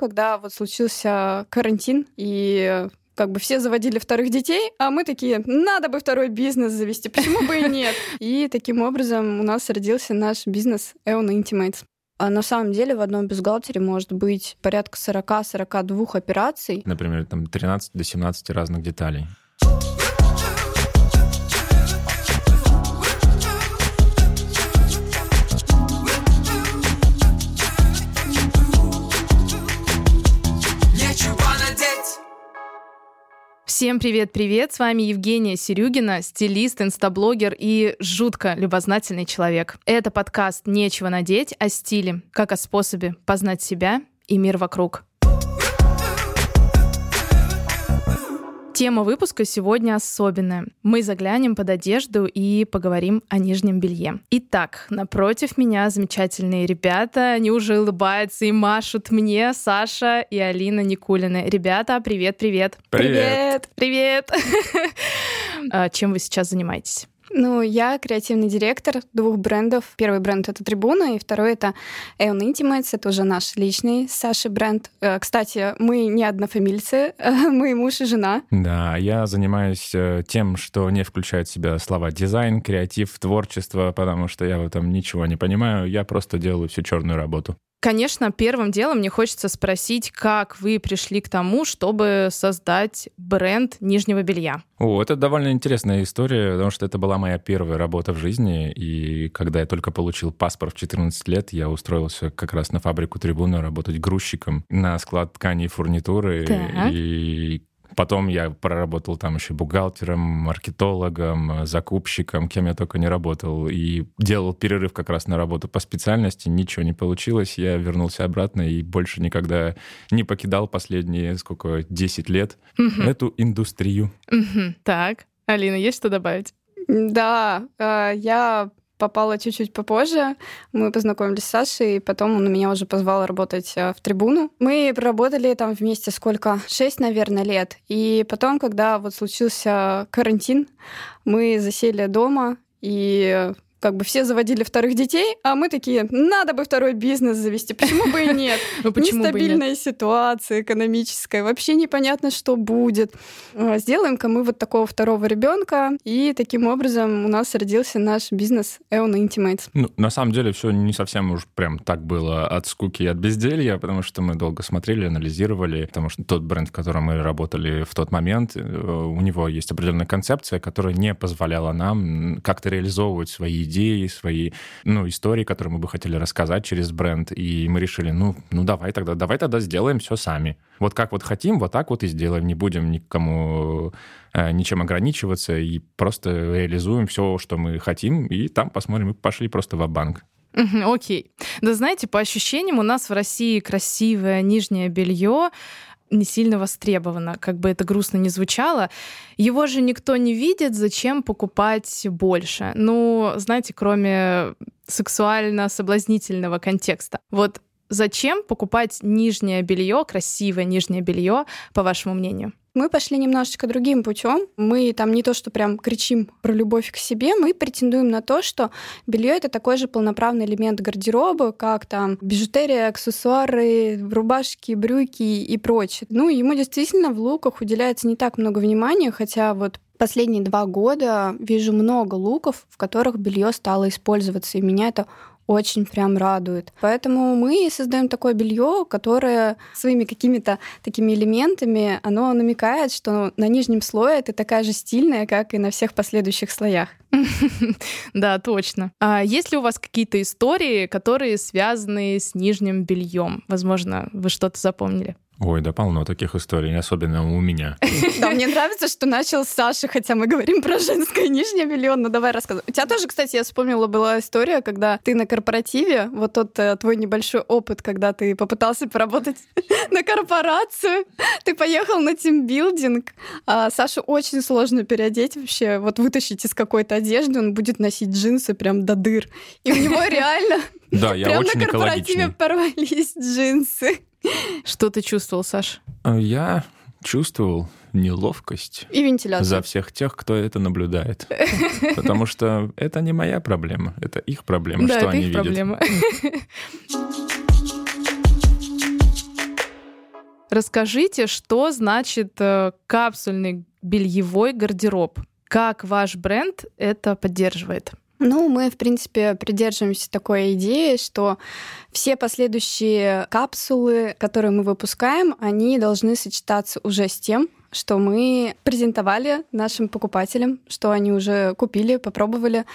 когда вот случился карантин, и как бы все заводили вторых детей, а мы такие, надо бы второй бизнес завести, почему бы и нет? И таким образом у нас родился наш бизнес Eon Intimates. А на самом деле в одном бюстгальтере может быть порядка 40-42 операций. Например, там 13 до 17 разных деталей. Всем привет-привет! С вами Евгения Серюгина, стилист, инстаблогер и жутко любознательный человек. Это подкаст «Нечего надеть» о стиле, как о способе познать себя и мир вокруг. Тема выпуска сегодня особенная. Мы заглянем под одежду и поговорим о нижнем белье. Итак, напротив меня замечательные ребята. Они уже улыбаются и машут мне, Саша и Алина Никулины. Ребята, привет-привет. Привет. Привет. А, чем вы сейчас занимаетесь? Ну, я креативный директор двух брендов. Первый бренд — это Трибуна, и второй — это Aeon Intimates. Это уже наш личный Саши бренд. Э, кстати, мы не однофамильцы, мы муж и жена. Да, я занимаюсь э, тем, что не включает в себя слова дизайн, креатив, творчество, потому что я в этом ничего не понимаю. Я просто делаю всю черную работу. Конечно, первым делом мне хочется спросить, как вы пришли к тому, чтобы создать бренд нижнего белья. О, это довольно интересная история, потому что это была моя первая работа в жизни, и когда я только получил паспорт в 14 лет, я устроился как раз на фабрику трибуны работать грузчиком на склад тканей и фурнитуры, Так. и Потом я проработал там еще бухгалтером, маркетологом, закупщиком, кем я только не работал. И делал перерыв как раз на работу по специальности. Ничего не получилось. Я вернулся обратно и больше никогда не покидал последние, сколько, 10 лет Мгм. эту индустрию. Мгм. Так, Алина, есть что добавить? Да, э, я попала чуть-чуть попозже. Мы познакомились с Сашей, и потом он меня уже позвал работать э, в трибуну. Мы проработали там вместе сколько? Шесть, наверное, лет. И потом, когда вот случился карантин, мы засели дома, и как бы все заводили вторых детей, а мы такие, надо бы второй бизнес завести, почему бы и нет? Ну нет? Нестабильная ситуация экономическая, вообще непонятно, что будет. А, Сделаем-ка мы вот такого второго ребенка, и таким образом у нас родился наш бизнес Eon Intimates. Ну, на самом деле все не совсем уж прям так было от скуки и от безделья, потому что мы долго смотрели, анализировали, потому что тот бренд, в котором мы работали в тот момент, э, у него есть определенная концепция, которая не позволяла нам как-то реализовывать свои идеи, свои ну, истории, которые мы бы хотели рассказать через бренд. И мы решили, ну, ну давай тогда, давай тогда сделаем все сами. Вот как вот хотим, вот так вот и сделаем. Не будем никому э, ничем ограничиваться и просто реализуем все, что мы хотим, и там посмотрим. И пошли просто в банк Окей. Да знаете, по ощущениям у нас в России красивое нижнее белье не сильно востребовано, как бы это грустно не звучало. Его же никто не видит, зачем покупать больше? Ну, знаете, кроме сексуально-соблазнительного контекста. Вот зачем покупать нижнее белье, красивое нижнее белье, по вашему мнению? Мы пошли немножечко другим путем. Мы там не то, что прям кричим про любовь к себе, мы претендуем на то, что белье это такой же полноправный элемент гардероба, как там бижутерия, аксессуары, рубашки, брюки и прочее. Ну, ему действительно в луках уделяется не так много внимания, хотя вот последние два года вижу много луков, в которых белье стало использоваться, и меня это очень прям радует. Поэтому мы создаем такое белье, которое своими какими-то такими элементами, оно намекает, что на нижнем слое ты такая же стильная, как и на всех последующих слоях. Да, точно. А есть ли у вас какие-то истории, которые связаны с нижним бельем? Возможно, вы что-то запомнили? Ой, да полно таких историй, особенно у меня. Да, мне нравится, что начал с Саши, хотя мы говорим про женское нижнее белье, но давай рассказывай. У тебя тоже, кстати, я вспомнила, была история, когда ты на корпоративе, вот тот э, твой небольшой опыт, когда ты попытался поработать на корпорацию, ты поехал на тимбилдинг, а Сашу очень сложно переодеть вообще, вот вытащить из какой-то одежды, он будет носить джинсы прям до дыр. И у него реально Да, я прям на очень корпоративе порвались джинсы. Что ты чувствовал, Саш? Я чувствовал неловкость И вентиляцию. за всех тех, кто это наблюдает. Потому что это не моя проблема, это их проблема, да, что это они их видят. проблема. Расскажите, что значит э, капсульный бельевой гардероб? Как ваш бренд это поддерживает? Ну, мы, в принципе, придерживаемся такой идеи, что все последующие капсулы, которые мы выпускаем, они должны сочетаться уже с тем, что мы презентовали нашим покупателям, что они уже купили, попробовали.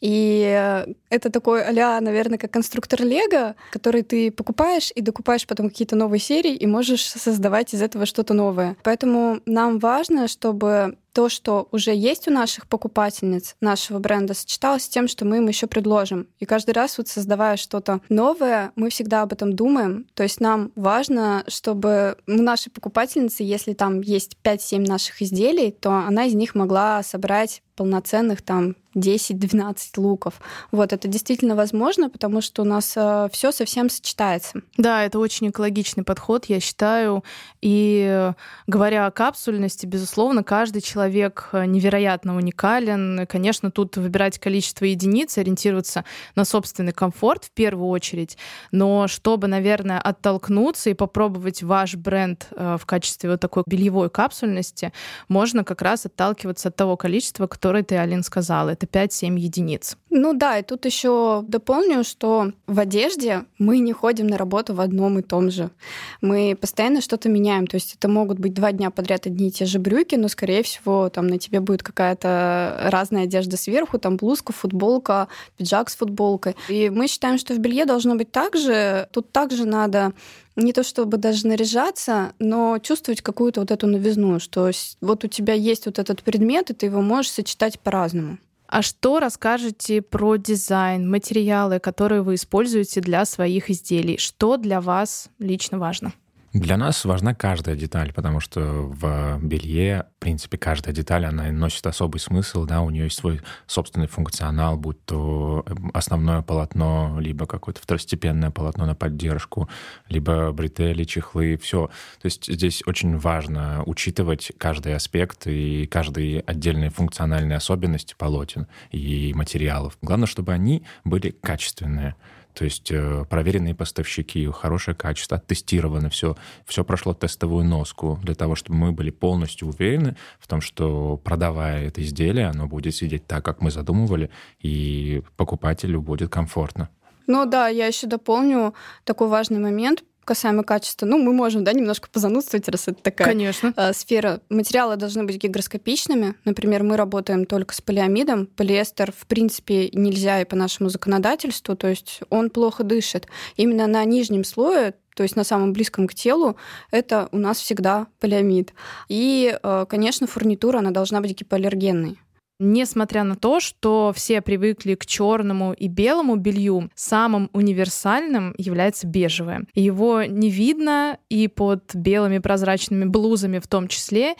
И это такой а наверное, как конструктор Лего, который ты покупаешь и докупаешь потом какие-то новые серии и можешь создавать из этого что-то новое. Поэтому нам важно, чтобы то, что уже есть у наших покупательниц нашего бренда, сочеталось с тем, что мы им еще предложим. И каждый раз, вот создавая что-то новое, мы всегда об этом думаем. То есть нам важно, чтобы у нашей покупательницы, если там есть 5-7 наших изделий, то она из них могла собрать полноценных там 10-12 луков. Вот это действительно возможно, потому что у нас э, все совсем сочетается. Да, это очень экологичный подход, я считаю. И э, говоря о капсульности, безусловно, каждый человек э, невероятно уникален. И, конечно, тут выбирать количество единиц, ориентироваться на собственный комфорт в первую очередь. Но чтобы, наверное, оттолкнуться и попробовать ваш бренд э, в качестве вот такой бельевой капсульности, можно как раз отталкиваться от того количества, который ты, Алин, сказала. Это 5-7 единиц. Ну да, и тут еще дополню, что в одежде мы не ходим на работу в одном и том же. Мы постоянно что-то меняем. То есть это могут быть два дня подряд одни и те же брюки, но, скорее всего, там на тебе будет какая-то разная одежда сверху, там блузка, футболка, пиджак с футболкой. И мы считаем, что в белье должно быть так же. Тут также надо не то чтобы даже наряжаться, но чувствовать какую-то вот эту новизну, что вот у тебя есть вот этот предмет, и ты его можешь сочетать по-разному. А что расскажете про дизайн, материалы, которые вы используете для своих изделий? Что для вас лично важно? Для нас важна каждая деталь, потому что в белье, в принципе, каждая деталь, она носит особый смысл, да, у нее есть свой собственный функционал, будь то эм, основное полотно, либо какое-то второстепенное полотно на поддержку, либо бретели, чехлы, все. То есть здесь очень важно учитывать каждый аспект и каждые отдельные функциональные особенности полотен и материалов. Главное, чтобы они были качественные. То есть э, проверенные поставщики, хорошее качество, оттестировано все, все прошло тестовую носку для того, чтобы мы были полностью уверены в том, что продавая это изделие, оно будет сидеть так, как мы задумывали, и покупателю будет комфортно. Ну да, я еще дополню такой важный момент касаемо качества, ну, мы можем, да, немножко позанудствовать, раз это такая Конечно. Э, сфера. Материалы должны быть гигроскопичными. Например, мы работаем только с полиамидом. Полиэстер, в принципе, нельзя и по нашему законодательству, то есть он плохо дышит. Именно на нижнем слое то есть на самом близком к телу, это у нас всегда полиамид. И, э, конечно, фурнитура, она должна быть гипоаллергенной. Несмотря на то, что все привыкли к черному и белому белью, самым универсальным является бежевое. Его не видно и под белыми прозрачными блузами в том числе,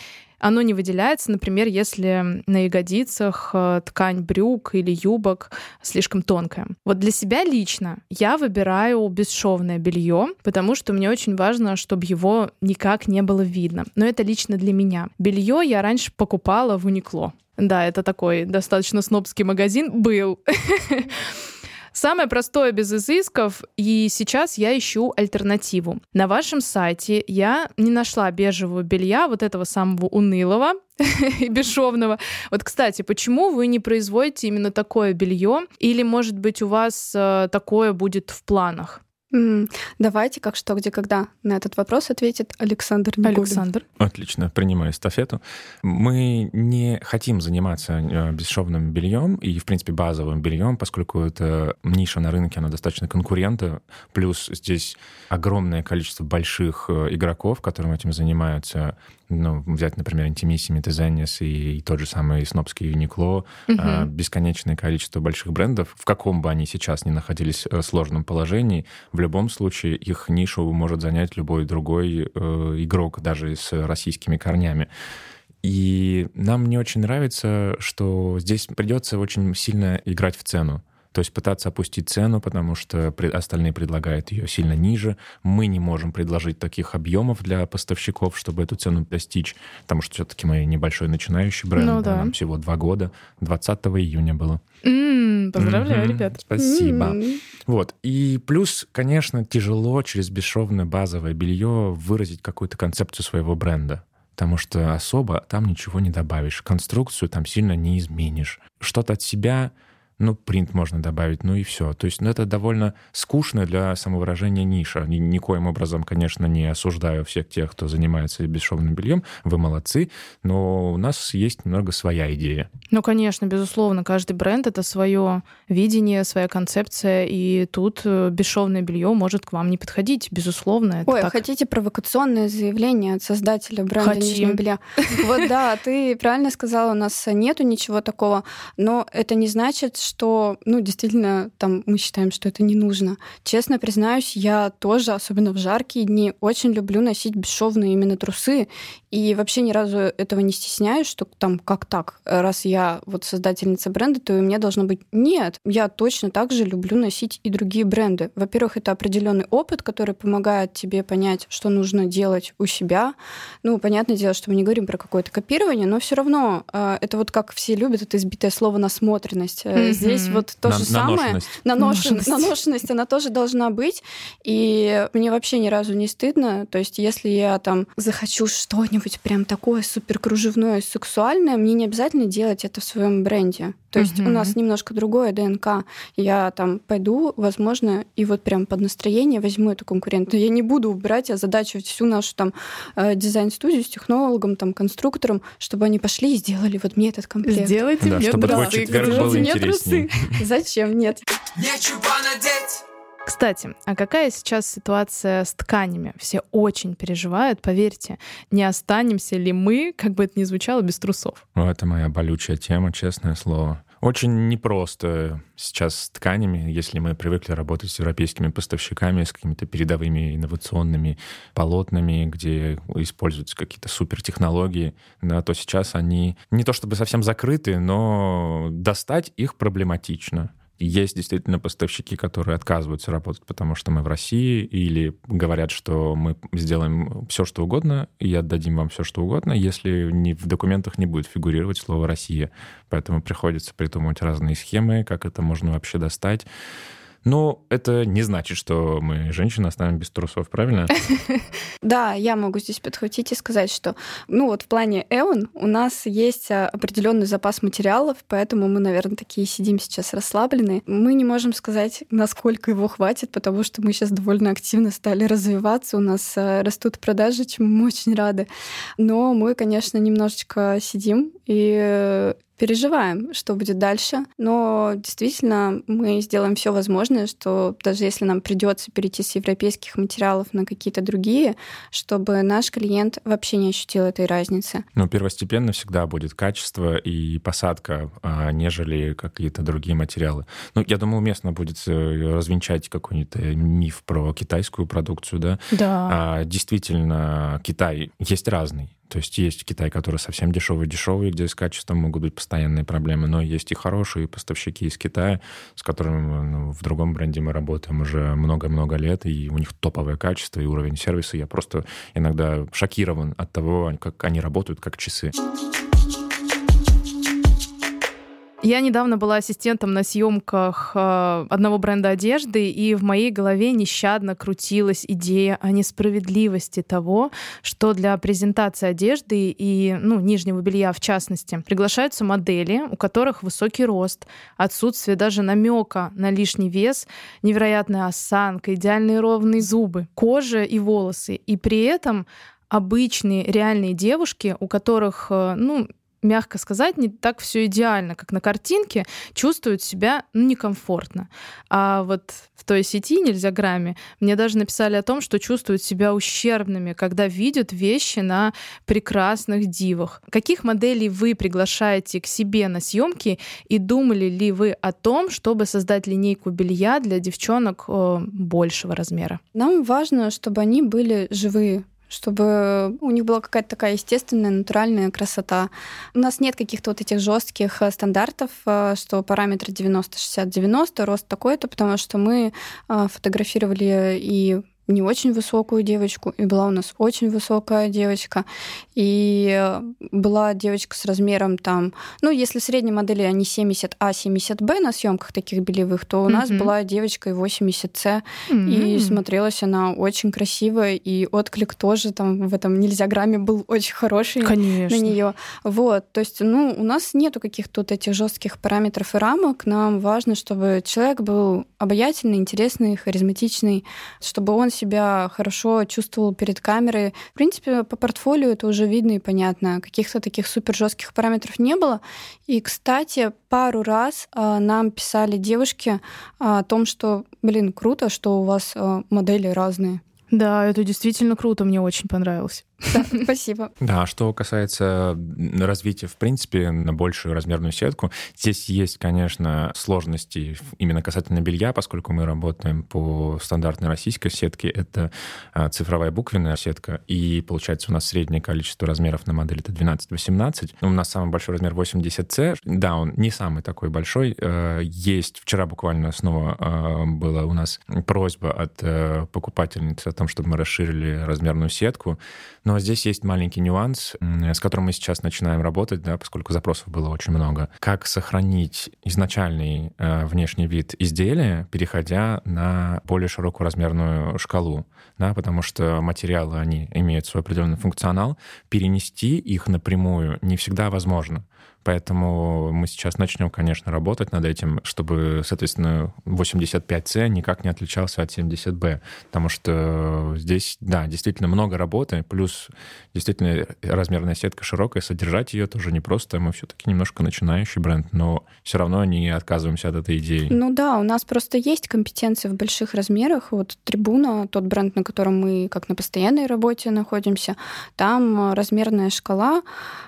оно не выделяется, например, если на ягодицах э, ткань брюк или юбок слишком тонкая. Вот для себя лично я выбираю бесшовное белье, потому что мне очень важно, чтобы его никак не было видно. Но это лично для меня. Белье я раньше покупала в Уникло. Да, это такой достаточно снобский магазин был. Самое простое без изысков, и сейчас я ищу альтернативу. На вашем сайте я не нашла бежевого белья, вот этого самого унылого и бесшовного. Вот, кстати, почему вы не производите именно такое белье? Или, может быть, у вас э, такое будет в планах? Давайте, как что, где, когда на этот вопрос ответит Александр Негулин. Александр. Отлично, принимаю эстафету. Мы не хотим заниматься э, бесшовным бельем и, в принципе, базовым бельем, поскольку это ниша на рынке, она достаточно конкурента. Плюс здесь огромное количество больших э, игроков, которые этим занимаются ну, взять, например, Intimissimi, Тезенис и, и тот же самый снобский Uniqlo, угу. а, бесконечное количество больших брендов, в каком бы они сейчас ни находились в э, сложном положении, в любом случае их нишу может занять любой другой э, игрок, даже с российскими корнями. И нам не очень нравится, что здесь придется очень сильно играть в цену. То есть пытаться опустить цену, потому что остальные предлагают ее сильно ниже. Мы не можем предложить таких объемов для поставщиков, чтобы эту цену достичь, потому что все-таки мы небольшой начинающий бренд, ну, да. нам всего два года. 20 июня было. Mm, поздравляю, mm-hmm. ребят. Спасибо. Mm-hmm. Вот. И плюс, конечно, тяжело через бесшовное базовое белье выразить какую-то концепцию своего бренда потому что особо там ничего не добавишь. Конструкцию там сильно не изменишь. Что-то от себя ну, принт можно добавить, ну и все. То есть ну, это довольно скучно для самовыражения ниша. Ни, никоим образом, конечно, не осуждаю всех тех, кто занимается бесшовным бельем. Вы молодцы, но у нас есть немного своя идея. Ну, конечно, безусловно, каждый бренд — это свое видение, своя концепция, и тут э, бесшовное белье может к вам не подходить, безусловно. Это Ой, так. хотите провокационное заявление от создателя бренда Хотим. нижнего белья? Вот да, ты правильно сказала, у нас нету ничего такого, но это не значит, что, ну, действительно, там мы считаем, что это не нужно. Честно признаюсь, я тоже, особенно в жаркие дни, очень люблю носить бесшовные именно трусы. И вообще ни разу этого не стесняюсь, что там как так, раз я вот создательница бренда, то и мне должно быть нет. Я точно так же люблю носить и другие бренды. Во-первых, это определенный опыт, который помогает тебе понять, что нужно делать у себя. Ну, понятное дело, что мы не говорим про какое-то копирование, но все равно э, это вот как все любят это избитое слово насмотренность. Mm-hmm здесь вот то На, же самое. Наношенность. Наношенность, она тоже должна быть. И мне вообще ни разу не стыдно. То есть если я там захочу что-нибудь прям такое супер кружевное, сексуальное, мне не обязательно делать это в своем бренде. То есть угу. у нас немножко другое ДНК. Я там пойду, возможно, и вот прям под настроение возьму эту конкурентную. Я не буду убирать, озадачивать всю нашу там э, дизайн-студию с технологом, там, конструктором, чтобы они пошли и сделали вот мне этот комплект. Сделайте да, мне чтобы твой четверг был интереснее. Зачем? Нет. Кстати, а какая сейчас ситуация с тканями? Все очень переживают, поверьте. Не останемся ли мы, как бы это ни звучало, без трусов? Ну, это моя болючая тема, честное слово. Очень непросто сейчас с тканями, если мы привыкли работать с европейскими поставщиками, с какими-то передовыми инновационными полотнами, где используются какие-то супертехнологии, да, то сейчас они не то чтобы совсем закрыты, но достать их проблематично. Есть действительно поставщики, которые отказываются работать, потому что мы в России, или говорят, что мы сделаем все, что угодно, и отдадим вам все, что угодно, если не, в документах не будет фигурировать слово «Россия». Поэтому приходится придумывать разные схемы, как это можно вообще достать. Но это не значит, что мы женщины оставим без трусов, правильно? Да, я могу здесь подхватить и сказать, что, ну вот в плане Эон у нас есть а, определенный запас материалов, поэтому мы, наверное, такие сидим сейчас расслабленные. Мы не можем сказать, насколько его хватит, потому что мы сейчас довольно активно стали развиваться, у нас а, растут продажи, чему мы очень рады. Но мы, конечно, немножечко сидим и переживаем, что будет дальше, но действительно мы сделаем все возможное, что даже если нам придется перейти с европейских материалов на какие-то другие, чтобы наш клиент вообще не ощутил этой разницы. Ну, первостепенно всегда будет качество и посадка, а, нежели какие-то другие материалы. Ну, я думаю, уместно будет э, развенчать какой-нибудь э, миф про китайскую продукцию, да? Да. А, действительно, Китай есть разный. То есть есть Китай, который совсем дешевый-дешевый, где с качеством могут быть постоянные проблемы, но есть и хорошие поставщики из Китая, с которыми ну, в другом бренде мы работаем уже много-много лет, и у них топовое качество и уровень сервиса. Я просто иногда шокирован от того, как они работают как часы. Я недавно была ассистентом на съемках э, одного бренда одежды, и в моей голове нещадно крутилась идея о несправедливости того, что для презентации одежды и ну, нижнего белья в частности приглашаются модели, у которых высокий рост, отсутствие даже намека на лишний вес, невероятная осанка, идеальные ровные зубы, кожа и волосы. И при этом обычные реальные девушки, у которых, э, ну, мягко сказать, не так все идеально, как на картинке, чувствуют себя ну, некомфортно. А вот в той сети нельзя грамме мне даже написали о том, что чувствуют себя ущербными, когда видят вещи на прекрасных дивах. Каких моделей вы приглашаете к себе на съемки и думали ли вы о том, чтобы создать линейку белья для девчонок большего размера? Нам важно, чтобы они были живые, чтобы у них была какая-то такая естественная, натуральная красота. У нас нет каких-то вот этих жестких э, стандартов, э, что параметры 90, 60, 90, рост такой-то, потому что мы э, фотографировали и не очень высокую девочку, и была у нас очень высокая девочка, и была девочка с размером там, ну, если средней модели они 70А, 70Б на съемках таких белевых, то у mm-hmm. нас была девочка и 80С, mm-hmm. и смотрелась она очень красиво, и отклик тоже там в этом нельзя грамме был очень хороший Конечно. на нее. Вот, то есть, ну, у нас нету каких-то вот этих жестких параметров и рамок, нам важно, чтобы человек был обаятельный, интересный, харизматичный, чтобы он себя хорошо чувствовал перед камерой. В принципе, по портфолио это уже видно и понятно. Каких-то таких супер жестких параметров не было. И, кстати, пару раз э, нам писали девушки о том, что, блин, круто, что у вас э, модели разные. Да, это действительно круто, мне очень понравилось. Спасибо. Да, что касается развития, в принципе, на большую размерную сетку, здесь есть, конечно, сложности именно касательно белья, поскольку мы работаем по стандартной российской сетке, это а, цифровая буквенная сетка, и получается у нас среднее количество размеров на модели это 12-18. У нас самый большой размер 80C. Да, он не самый такой большой. Э, есть, вчера буквально снова э, была у нас просьба от э, покупательницы о том, чтобы мы расширили размерную сетку, но здесь есть маленький нюанс, с которым мы сейчас начинаем работать, да, поскольку запросов было очень много. Как сохранить изначальный э, внешний вид изделия, переходя на более широкую размерную шкалу, да, потому что материалы, они имеют свой определенный функционал, перенести их напрямую не всегда возможно. Поэтому мы сейчас начнем, конечно, работать над этим, чтобы, соответственно, 85C никак не отличался от 70B, потому что здесь, да, действительно много работы, плюс действительно размерная сетка широкая, содержать ее тоже непросто. Мы все-таки немножко начинающий бренд, но все равно не отказываемся от этой идеи. Ну да, у нас просто есть компетенции в больших размерах. Вот Трибуна, тот бренд, на котором мы как на постоянной работе находимся, там размерная шкала,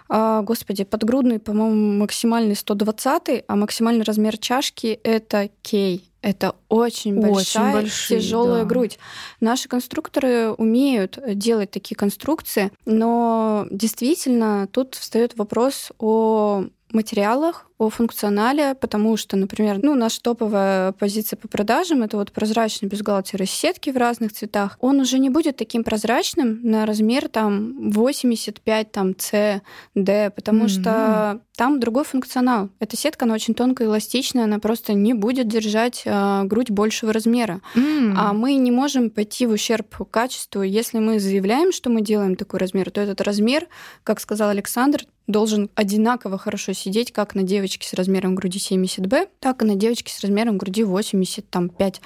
а, господи, подгрудный, по-моему, максимальный 120, а максимальный размер чашки это кей. Это очень большая, очень большие, тяжелая да. грудь. Наши конструкторы умеют делать такие конструкции, но действительно тут встает вопрос о материалах, о функционале, потому что, например, ну, наша топовая позиция по продажам — это вот прозрачный бюстгальтер из сетки в разных цветах. Он уже не будет таким прозрачным на размер там 85 там C, D, потому mm-hmm. что там другой функционал. Эта сетка, она очень тонкая, эластичная, она просто не будет держать э, грудь большего размера. Mm. А мы не можем пойти в ущерб качеству. Если мы заявляем, что мы делаем такой размер, то этот размер, как сказал Александр, должен одинаково хорошо сидеть как на девочке с размером груди 70B, так и на девочке с размером груди 85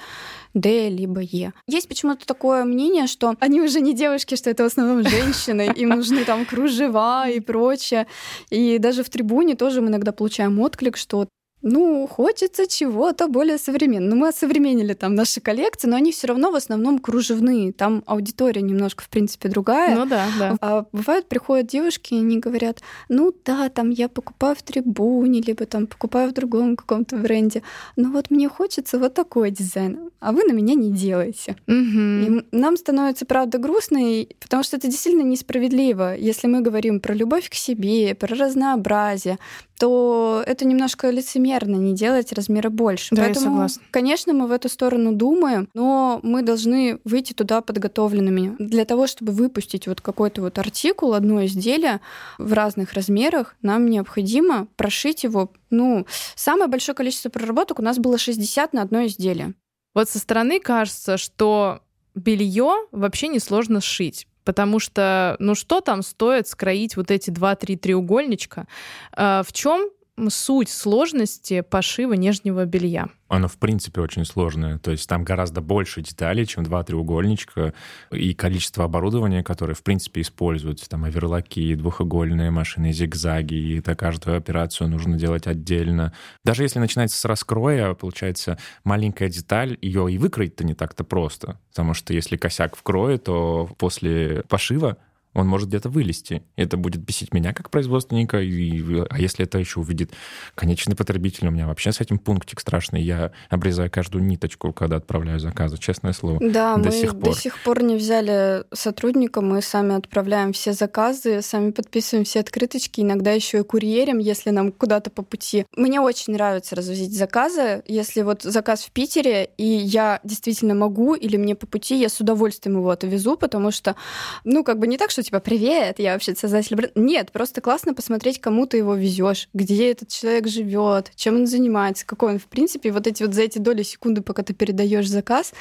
D либо E. Есть почему-то такое мнение, что они уже не девушки, что это в основном женщины, им нужны там кружева и прочее. И даже в трибуне тоже мы иногда получаем отклик, что ну, хочется чего-то более современного. Мы осовременили там наши коллекции, но они все равно в основном кружевные. Там аудитория немножко, в принципе, другая. Ну да, да. А бывают, приходят девушки, и они говорят, ну да, там я покупаю в трибуне, либо там покупаю в другом каком-то бренде. Но вот мне хочется вот такой дизайн, а вы на меня не делаете. Угу. И нам становится, правда, грустно, потому что это действительно несправедливо. Если мы говорим про любовь к себе, про разнообразие, то это немножко лицемерно не делать размера больше. Да, Поэтому, я согласна. конечно, мы в эту сторону думаем, но мы должны выйти туда подготовленными. Для того, чтобы выпустить вот какой-то вот артикул, одно изделие в разных размерах, нам необходимо прошить его, ну, самое большое количество проработок у нас было 60 на одно изделие. Вот со стороны кажется, что белье вообще несложно сшить. Потому что, ну что там стоит скроить вот эти два-три треугольничка? А, в чем суть сложности пошива нижнего белья? Оно, в принципе, очень сложное. То есть там гораздо больше деталей, чем два треугольничка, и количество оборудования, которое, в принципе, используется. Там оверлоки, двухугольные машины, зигзаги, и это каждую операцию нужно делать отдельно. Даже если начинается с раскроя, получается маленькая деталь, ее и выкроить-то не так-то просто. Потому что если косяк в крое, то после пошива он может где-то вылезти. Это будет бесить меня как производственника, и, а если это еще увидит конечный потребитель, у меня вообще с этим пунктик страшный. Я обрезаю каждую ниточку, когда отправляю заказы, честное слово. Да, до мы сих пор. до сих пор не взяли сотрудника, мы сами отправляем все заказы, сами подписываем все открыточки, иногда еще и курьерим, если нам куда-то по пути. Мне очень нравится развозить заказы. Если вот заказ в Питере, и я действительно могу, или мне по пути, я с удовольствием его отвезу, потому что, ну, как бы не так, что типа, привет, я вообще создатель бренда. Нет, просто классно посмотреть, кому ты его везешь, где этот человек живет, чем он занимается, какой он, в принципе, вот эти вот за эти доли секунды, пока ты передаешь заказ,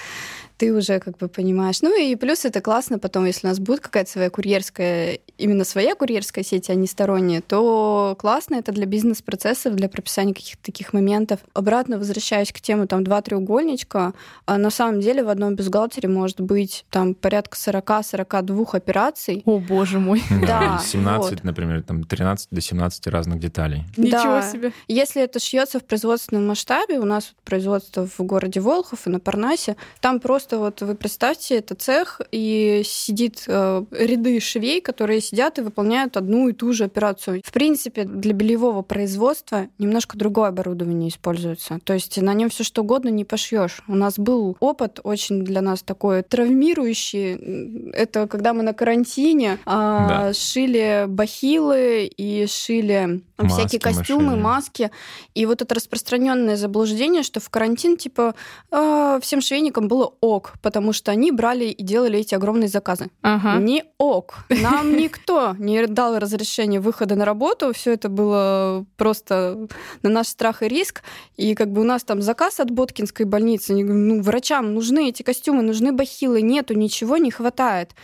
ты уже как бы понимаешь. Ну и плюс это классно потом, если у нас будет какая-то своя курьерская, именно своя курьерская сеть, а не сторонняя, то классно это для бизнес-процессов, для прописания каких-то таких моментов. Обратно возвращаясь к тему там два треугольничка, а на самом деле в одном бюстгальтере может быть там порядка 40-42 операций. О, боже мой. Да, 17, вот. например, там 13 до 17 разных деталей. Ничего Да. себе. Если это шьется в производственном масштабе, у нас производство в городе Волхов и на Парнасе, там просто вот вы представьте, это цех, и сидит э, ряды швей, которые сидят и выполняют одну и ту же операцию. В принципе, для бельевого производства немножко другое оборудование используется. То есть на нем все что угодно не пошьешь. У нас был опыт очень для нас такой травмирующий. Это когда мы на карантине а, Да. шили бахилы и шили Маски всякие мы костюмы, шили. маски. И вот это распространенное заблуждение, что в карантин, типа, а, всем швейникам было ок, потому что они брали и делали эти огромные заказы. Ага. Не ок. Нам никто не дал разрешения выхода на работу. Все это было просто на наш страх и риск. И как бы у нас там заказ от Боткинской больницы. Ну, врачам нужны эти костюмы, нужны бахилы. Нету, ничего не хватает.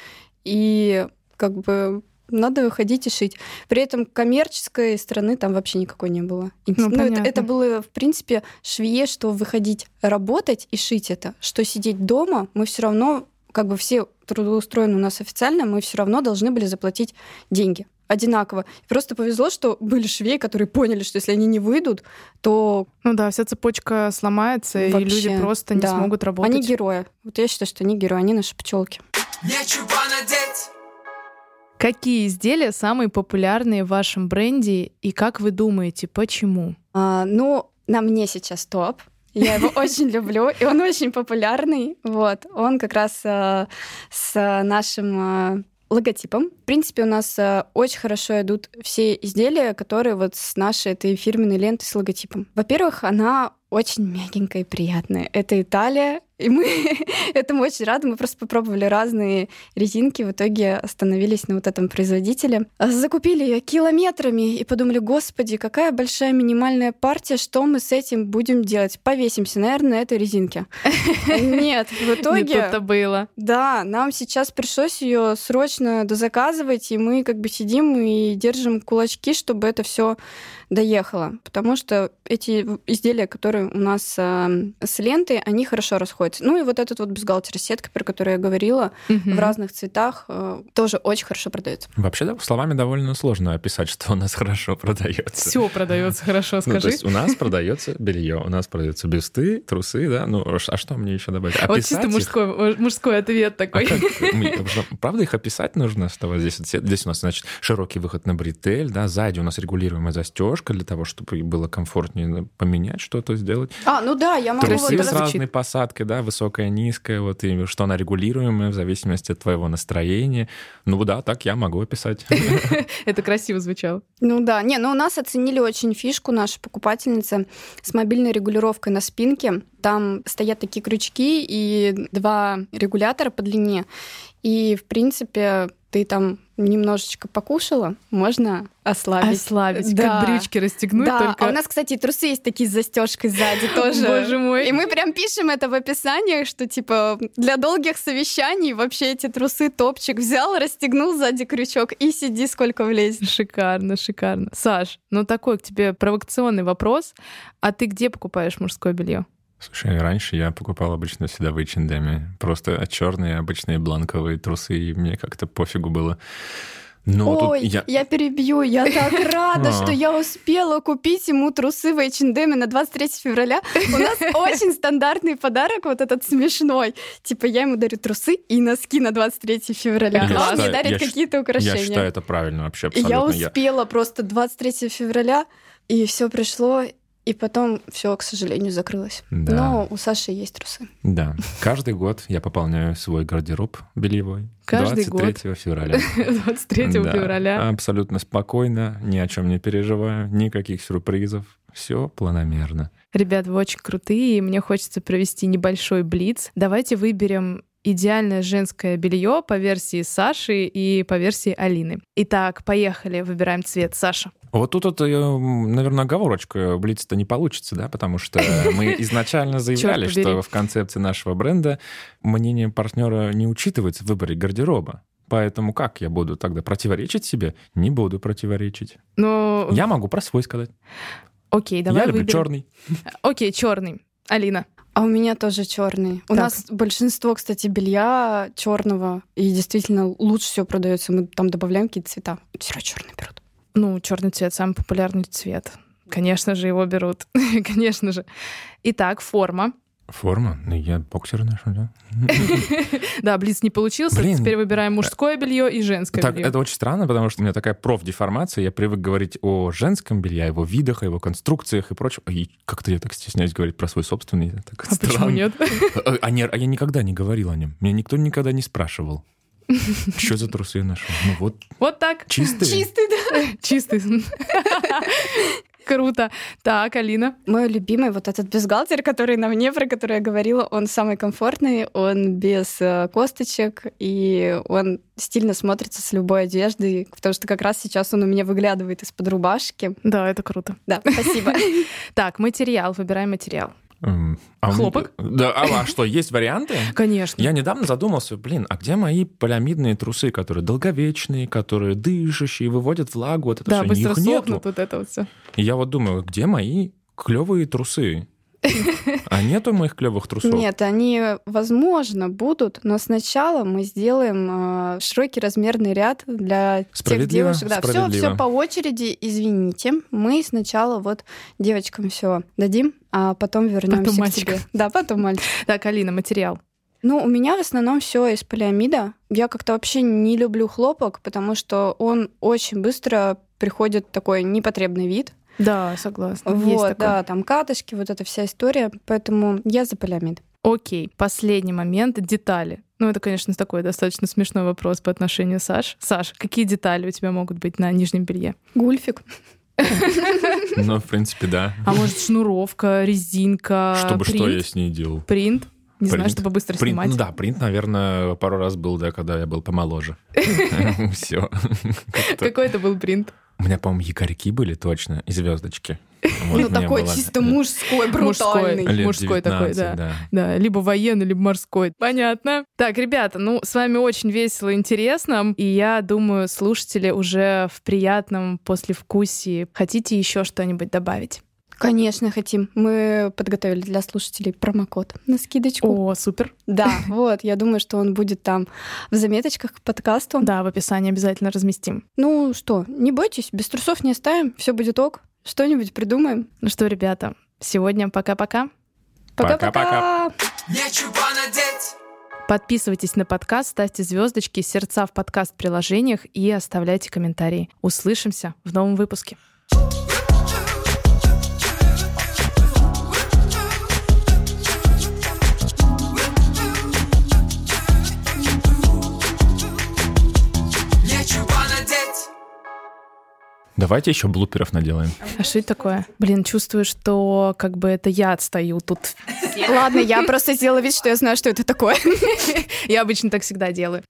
И как бы надо выходить и шить. При этом коммерческой стороны там вообще никакой не было. И, Ну, это, понятно. это было, в принципе, швее, что выходить работать и шить это, что сидеть дома, мы все равно, как бы все трудоустроены у нас официально, мы все равно должны были заплатить деньги одинаково. Просто повезло, что были швеи, которые поняли, что если они не выйдут, то Ну да, вся цепочка сломается, и Вообще, люди просто не да. смогут работать. они герои. Вот я считаю, что они герои, они наши пчелки. Нечего надеть Какие изделия самые популярные в вашем бренде, и как вы думаете, почему? А, ну, на мне сейчас топ. Я его очень люблю, и он очень популярный. Вот, он как раз э, с нашим э, логотипом. В принципе, у нас э, очень хорошо идут все изделия, которые вот с нашей этой фирменной лентой с логотипом. Во-первых, она очень мягенькая и приятная. Это Италия, и мы этому очень рады. Мы просто попробовали разные резинки, в итоге остановились на вот этом производителе. А Закупили ее километрами и подумали, господи, какая большая минимальная партия, что мы с этим будем делать? Повесимся, наверное, на этой резинке. Нет, в итоге... тут-то было. Да, нам сейчас пришлось ее срочно дозаказывать, и мы как бы сидим и держим кулачки, чтобы это все доехало. Потому что эти изделия, которые у нас э, с лентой, они хорошо расходятся. Ну и вот этот вот бюстгальтер с сеткой, про который я говорила, в Мгм. разных цветах, э, тоже очень хорошо продается. Вообще, да, словами довольно сложно описать, что у нас хорошо продается. Все продается хорошо, Ну, то скажи. есть у нас продается белье, у нас продаются бюсты, трусы, да. Ну, а что мне еще добавить? вот Описать чисто их? мужской, ответ А такой. как? Правда, их описать нужно? Что вот здесь, вот здесь у нас, значит, широкий выход на бретель, да, сзади у нас регулируемая застежка для того, чтобы было комфортнее поменять что-то, сделать. А, ну да, я могу вот Трусы с раз- разной посадкой, да, высокая, низкая, вот, и что она регулируемая в зависимости от твоего настроения. Ну да, так я могу описать. Это красиво звучало. Ну да, не, ну у нас оценили очень фишку наша покупательница с мобильной регулировкой на спинке. Там стоят такие крючки и два регулятора по длине. И, в принципе, ты там немножечко покушала, можно ослабить. Ослабить, Да. как брючки расстегнуть да, только. а у нас, кстати, трусы есть такие с застежкой сзади тоже. Боже мой. И мы прям пишем это в описании, что типа для долгих совещаний вообще эти трусы топчик взял, расстегнул сзади крючок и сиди сколько влезет. Шикарно, шикарно. Саш, ну такой к тебе провокационный вопрос. А ты где покупаешь мужское белье? Слушай, раньше я покупал обычно всегда в H&M. Просто черные обычные бланковые трусы, и мне как-то пофигу было Но Ой, я... я... перебью, я так рада, А. что я успела купить ему трусы в H&M на 23 февраля. У нас очень стандартный подарок, вот этот смешной. Типа я ему дарю трусы и носки на 23 февраля, Я а он мне дарит я какие-то Я украшения. считаю это правильно вообще я абсолютно. Я- успела просто 23 февраля, и все пришло, и потом все, к сожалению, закрылось. Да. Но у Саши есть трусы. Да. Каждый год я пополняю свой гардероб бельевой. Каждый 23 февраля. 23 Да. февраля. Абсолютно спокойно, ни о чем не переживаю, никаких сюрпризов. Все планомерно. Ребят, вы очень крутые, и мне хочется провести небольшой блиц. Давайте выберем идеальное женское белье по версии Саши и по версии Алины. Итак, поехали, выбираем цвет. Саша. Вот тут, вот, наверное, оговорочка. Блиц-то не получится, да, потому что мы изначально заявляли, что в концепции нашего бренда мнение партнера не учитывается в выборе гардероба. Поэтому как я буду тогда противоречить себе? Не буду противоречить. Ну, Я могу про свой сказать. окей, давай я люблю выберем. черный. Окей, черный. Алина. А у меня тоже черный. У Так. нас большинство, кстати, белья черного, и действительно лучше всего продается. Мы там добавляем какие-то цвета. Все черный берут. Ну, черный цвет самый популярный цвет. Конечно же, его берут. Конечно же. Итак, форма. Форма? Ну, я боксер ношу, да? Да, блиц не получился. Теперь выбираем мужское белье и женское белье. это очень странно, потому что у меня такая профдеформация. Я привык говорить о женском белье, о его видах, о его конструкциях и прочем. И как-то я так стесняюсь говорить про свой собственный. А почему нет? А, а а я никогда не говорил о нем. Меня никто никогда не спрашивал. Что за трусы я ношу? Ну вот, Вот так. чистые. Чистый, да. Чистый. Круто. Так, Алина. Мой любимый вот этот бюстгальтер, который на мне, про который я говорила, он самый комфортный, он без э, косточек, и он стильно смотрится с любой одеждой, потому что как раз сейчас он у меня выглядывает из-под рубашки. Да, это круто. Да, спасибо. Так, материал. Выбираем материал. М, а Хлопок? Да, а, а что, есть варианты? Конечно. Я недавно задумался, блин, а где мои полиамидные трусы, которые долговечные, которые дышащие, выводят влагу, вот это Да, все, быстро их нету. сохнут вот это вот все. И я вот думаю, где мои клевые трусы? А нету моих клевых трусов? Нет, они, возможно, будут, но сначала мы сделаем э, широкий размерный ряд для тех девушек. Да, все, все по очереди, извините. Мы сначала вот девочкам все дадим, а потом вернемся Потом к мальчикам. тебе. Да, потом мальчик. Так, Алина, материал. Ну, у меня в основном все из полиамида. Я как-то вообще не люблю хлопок, потому что он очень быстро приходит в такой непотребный вид. Да, согласна. Есть вот, такое. да, там катышки, вот эта вся история. Поэтому я за полиамид. Окей, последний момент — детали. Ну, это, конечно, такой достаточно смешной вопрос по отношению Саш. Саш, какие детали у тебя могут быть на нижнем белье? Гульфик. Ну, в принципе, да. А может, шнуровка, резинка, Чтобы что я с ней делал? Принт? Не знаю, чтобы быстро Принт, снимать. ну да, принт, наверное, пару раз был, да, когда я был помоложе. Все. Какой это был принт? У меня, по-моему, якорьки были точно и звездочки. Вот ну, у меня такой было чисто мужской, брутальный. Мужской. мужской такой, 19, да. Да, либо военный, либо морской. Понятно. Так, ребята, ну, с вами очень весело и интересно. И я думаю, слушатели уже в приятном послевкусии. Хотите еще что-нибудь добавить? Конечно, хотим. Мы подготовили для слушателей промокод на скидочку. О, супер. Да, вот, я думаю, что он будет там в заметочках к подкасту. Да, в описании обязательно разместим. Ну что, не бойтесь, без трусов не оставим, все будет ок. Что-нибудь придумаем. Ну что, ребята, сегодня пока-пока. Пока-пока. Нечего надеть. Подписывайтесь на подкаст, ставьте звездочки, сердца в подкаст-приложениях и оставляйте комментарии. Услышимся в новом выпуске. Нечего Давайте еще блуперов наделаем. А что это такое? Блин, чувствую, что как бы это я отстаю тут. Ладно, я просто сделала вид, что я знаю, что это такое. Я обычно так всегда делаю.